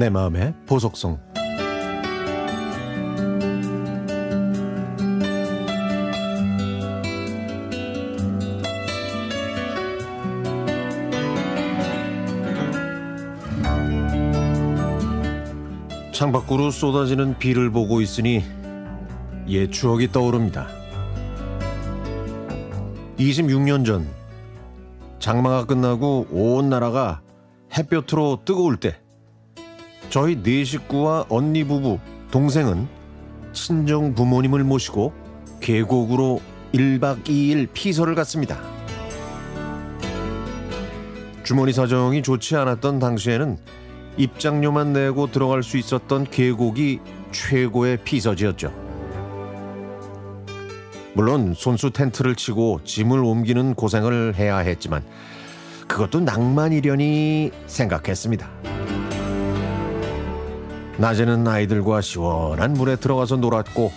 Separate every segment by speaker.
Speaker 1: 내 마음의 보석성 창밖으로 쏟아지는 비를 보고 있으니 옛 추억이 떠오릅니다. 26년 전 장마가 끝나고 온 나라가 햇볕으로 뜨거울 때 저희 네 식구와 언니 부부, 동생은 친정 부모님을 모시고 계곡으로 1박 2일 피서를 갔습니다. 주머니 사정이 좋지 않았던 당시에는 입장료만 내고 들어갈 수 있었던 계곡이 최고의 피서지였죠. 물론 손수 텐트를 치고 짐을 옮기는 고생을 해야 했지만 그것도 낭만이려니 생각했습니다. 낮에는 아이들과 시원한 물에 들어가서 놀았고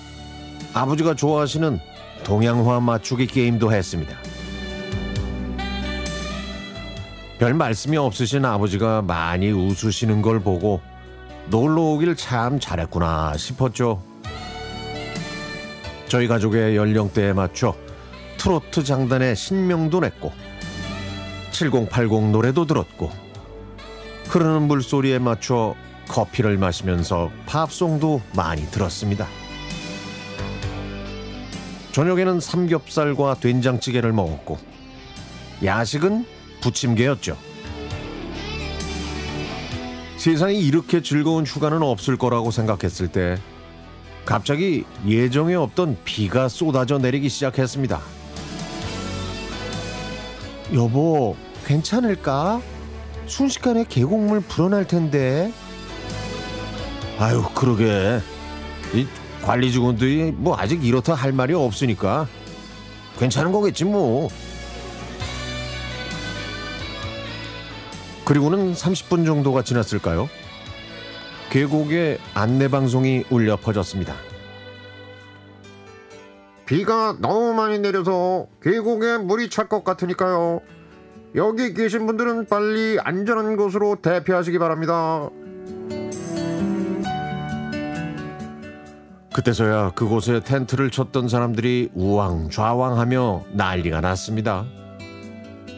Speaker 1: 아버지가 좋아하시는 동양화 맞추기 게임도 했습니다. 별 말씀이 없으신 아버지가 많이 웃으시는 걸 보고 놀러 오길 참 잘했구나 싶었죠. 저희 가족의 연령대에 맞춰 트로트 장단의 신명도 냈고 7080 노래도 들었고 흐르는 물소리에 맞춰 커피를 마시면서 팝송도 많이 들었습니다. 저녁에는 삼겹살과 된장찌개를 먹었고 야식은 부침개였죠. 세상에 이렇게 즐거운 휴가는 없을 거라고 생각했을 때 갑자기 예정에 없던 비가 쏟아져 내리기 시작했습니다. 여보, 괜찮을까? 순식간에 계곡물 불어날 텐데. 아유, 그러게. 이 관리 직원들이 뭐 아직 이렇다 할 말이 없으니까 괜찮은 거겠지 뭐. 그리고는 30분 정도가 지났을까요? 계곡에 안내 방송이 울려 퍼졌습니다.
Speaker 2: 비가 너무 많이 내려서 계곡에 물이 찰 것 같으니까요. 여기 계신 분들은 빨리 안전한 곳으로 대피하시기 바랍니다.
Speaker 1: 그때서야 그곳에 텐트를 쳤던 사람들이 우왕좌왕하며 난리가 났습니다.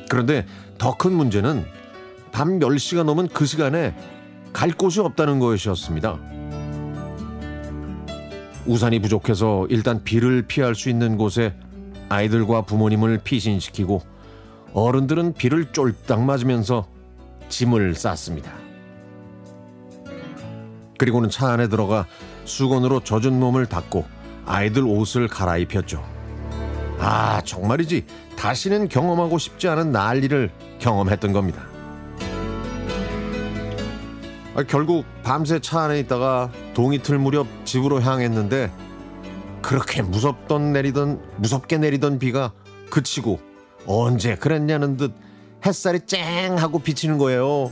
Speaker 1: 그런데 더 큰 문제는 밤 10시가 넘은 그 시간에 갈 곳이 없다는 것이었습니다. 우산이 부족해서 일단 비를 피할 수 있는 곳에 아이들과 부모님을 피신시키고 어른들은 비를 쫄딱 맞으면서 짐을 쌌습니다. 그리고는 차 안에 들어가 수건으로 젖은 몸을 닦고 아이들 옷을 갈아입혔죠. 아, 정말이지. 다시는 경험하고 싶지 않은 난리를 경험했던 겁니다. 아, 결국 밤새 차 안에 있다가 동이 틀 무렵 집으로 향했는데 그렇게 무섭던 내리던 무섭게 내리던 비가 그치고 언제 그랬냐는 듯 햇살이 쨍 하고 비치는 거예요.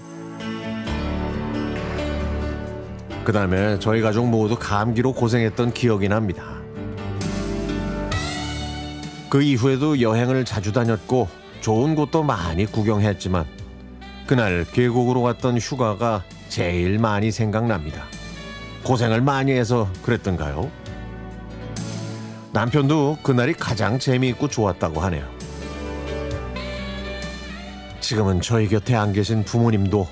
Speaker 1: 그 다음에 저희 가족 모두 감기로 고생했던 기억이 납니다. 그 이후에도 여행을 자주 다녔고 좋은 곳도 많이 구경했지만 그날 계곡으로 갔던 휴가가 제일 많이 생각납니다. 고생을 많이 해서 그랬던가요? 남편도 그날이 가장 재미있고 좋았다고 하네요. 지금은 저희 곁에 안 계신 부모님도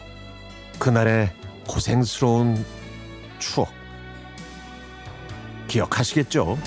Speaker 1: 그날의 고생스러운 추억 기억하시겠죠?